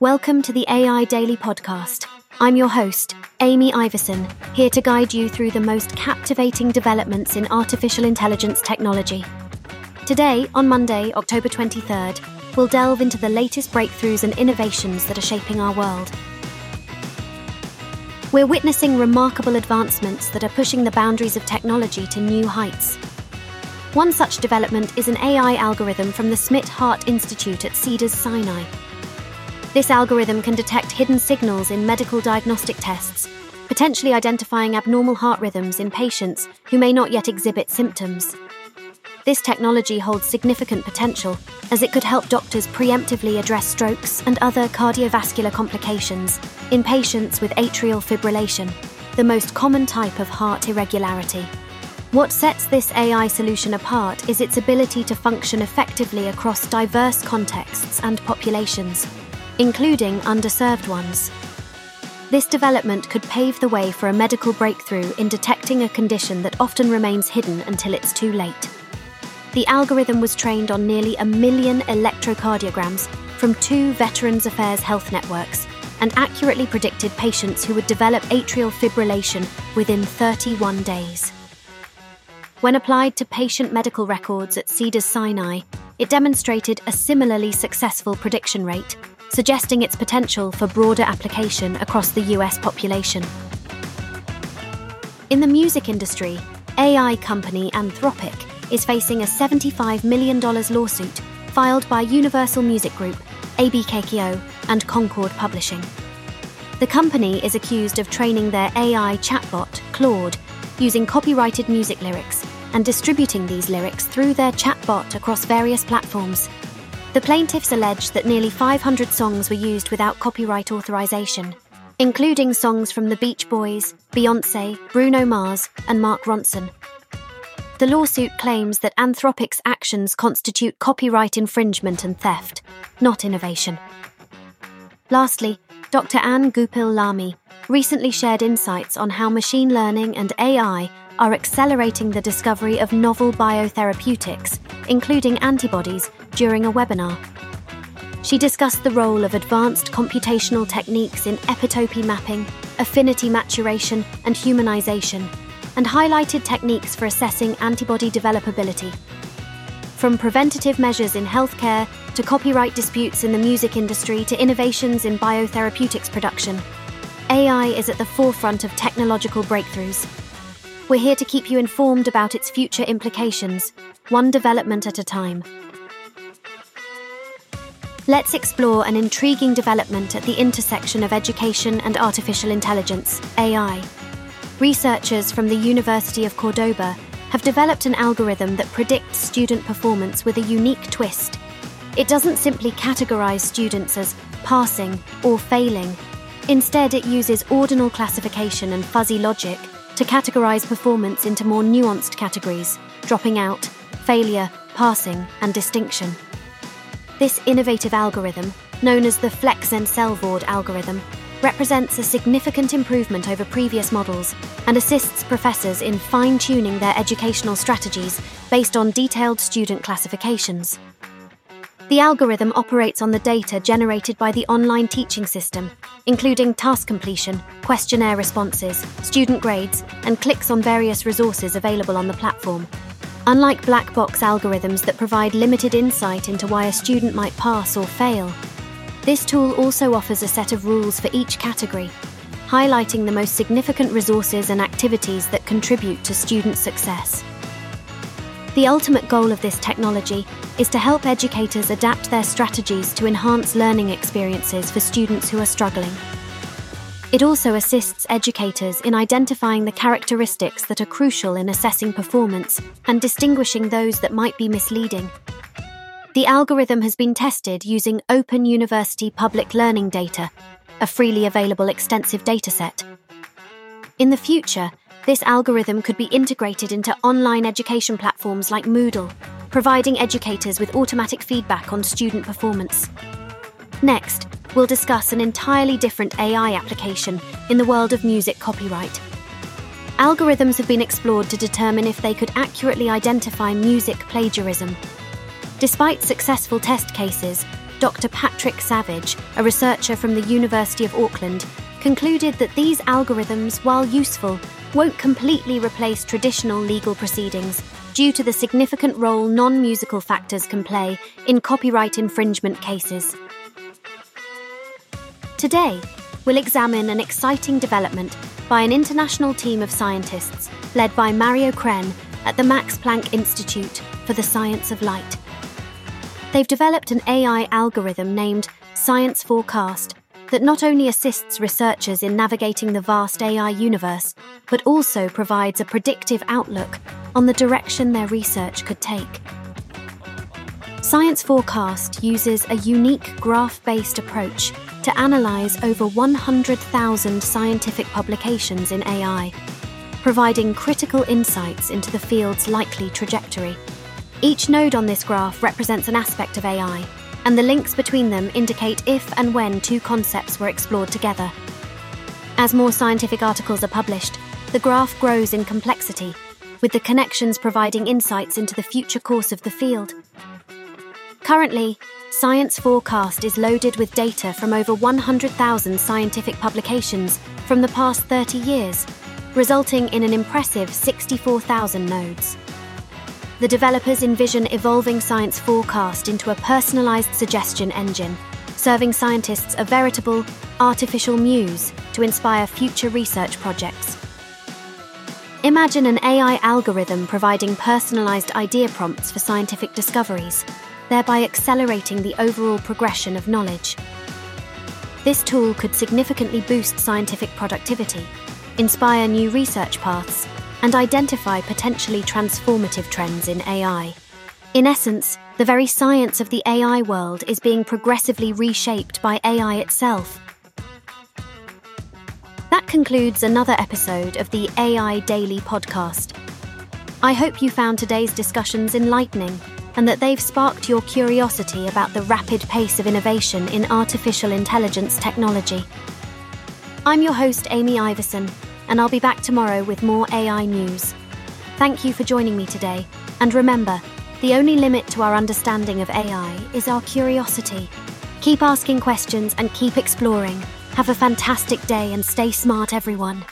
Welcome to the AI Daily Podcast. I'm your host, Amy Iverson, here to guide you through the most captivating developments in artificial intelligence technology. Today, on Monday, October 23rd, we'll delve into the latest breakthroughs and innovations that are shaping our world. We're witnessing remarkable advancements that are pushing the boundaries of technology to new heights. One such development is an AI algorithm from the Smidt Heart Institute at Cedars Sinai. This algorithm can detect hidden signals in medical diagnostic tests, potentially identifying abnormal heart rhythms in patients who may not yet exhibit symptoms. This technology holds significant potential as it could help doctors preemptively address strokes and other cardiovascular complications in patients with atrial fibrillation, the most common type of heart irregularity. What sets this AI solution apart is its ability to function effectively across diverse contexts and populations including underserved ones. This development could pave the way for a medical breakthrough in detecting a condition that often remains hidden until it's too late. The algorithm was trained on nearly a million electrocardiograms from two Veterans Affairs health networks and accurately predicted patients who would develop atrial fibrillation within 31 days. When applied to patient medical records at Cedars Sinai, it demonstrated a similarly successful prediction rate suggesting its potential for broader application across the US population. In the music industry, AI company Anthropic is facing a $75 million lawsuit filed by Universal Music Group, ABKCO, and Concord Publishing. The company is accused of training their AI chatbot, Claude, using copyrighted music lyrics and distributing these lyrics through their chatbot across various platforms, the plaintiffs allege that nearly 500 songs were used without copyright authorization, including songs from the Beach Boys, Beyonce, Bruno Mars, and Mark Ronson. The lawsuit claims that Anthropic's actions constitute copyright infringement and theft, not innovation. Lastly, Dr. Anne Goupil Lamy recently shared insights on how machine learning and AI are accelerating the discovery of novel biotherapeutics, including antibodies, during a webinar. She discussed the role of advanced computational techniques in epitope mapping, affinity maturation, and humanization, and highlighted techniques for assessing antibody developability. From preventative measures in healthcare to copyright disputes in the music industry to innovations in biotherapeutics production, AI is at the forefront of technological breakthroughs. We're here to keep you informed about its future implications, one development at a time. Let's explore an intriguing development at the intersection of education and artificial intelligence, AI. Researchers from the University of Cordoba have developed an algorithm that predicts student performance with a unique twist. It doesn't simply categorize students as passing or failing. Instead, it uses ordinal classification and fuzzy logic to categorize performance into more nuanced categories dropping out, failure, passing, and distinction. This innovative algorithm, known as the FlexNSLVOrd algorithm, represents a significant improvement over previous models and assists professors in fine tuning their educational strategies based on detailed student classifications. The algorithm operates on the data generated by the online teaching system, including task completion, questionnaire responses, student grades, and clicks on various resources available on the platform. Unlike black box algorithms that provide limited insight into why a student might pass or fail, this tool also offers a set of rules for each category, highlighting the most significant resources and activities that contribute to student success. The ultimate goal of this technology is to help educators adapt their strategies to enhance learning experiences for students who are struggling. It also assists educators in identifying the characteristics that are crucial in assessing performance and distinguishing those that might be misleading. The algorithm has been tested using Open University Public Learning data, a freely available extensive dataset. In the future, this algorithm could be integrated into online education platforms like Moodle, providing educators with automatic feedback on student performance. Next, we'll discuss an entirely different AI application in the world of music copyright. Algorithms have been explored to determine if they could accurately identify music plagiarism. Despite successful test cases, Dr. Patrick Savage, a researcher from the University of Auckland, concluded that these algorithms, while useful, won't completely replace traditional legal proceedings due to the significant role non musical factors can play in copyright infringement cases. Today, we'll examine an exciting development by an international team of scientists led by Mario Krenn at the Max Planck Institute for the Science of Light. They've developed an AI algorithm named Science4Cast that not only assists researchers in navigating the vast AI universe, but also provides a predictive outlook on the direction their research could take. Science4Cast uses a unique graph based approach to analyse over 100,000 scientific publications in AI, providing critical insights into the field's likely trajectory. Each node on this graph represents an aspect of AI, and the links between them indicate if and when two concepts were explored together. As more scientific articles are published, the graph grows in complexity, with the connections providing insights into the future course of the field. Currently, Science4Cast is loaded with data from over 100,000 scientific publications from the past 30 years, resulting in an impressive 64,000 nodes. The developers envision evolving Science4Cast into a personalised suggestion engine, serving scientists a veritable artificial muse to inspire future research projects. Imagine an AI algorithm providing personalised idea prompts for scientific discoveries thereby accelerating the overall progression of knowledge. This tool could significantly boost scientific productivity, inspire new research paths, and identify potentially transformative trends in AI. In essence, the very science of the AI world is being progressively reshaped by AI itself. That concludes another episode of the AI Daily podcast. I hope you found today's discussions enlightening and that they've sparked your curiosity about the rapid pace of innovation in artificial intelligence technology. I'm your host, Amy Iverson, and I'll be back tomorrow with more AI news. Thank you for joining me today, and remember, the only limit to our understanding of AI is our curiosity. Keep asking questions and keep exploring. Have a fantastic day and stay smart, everyone.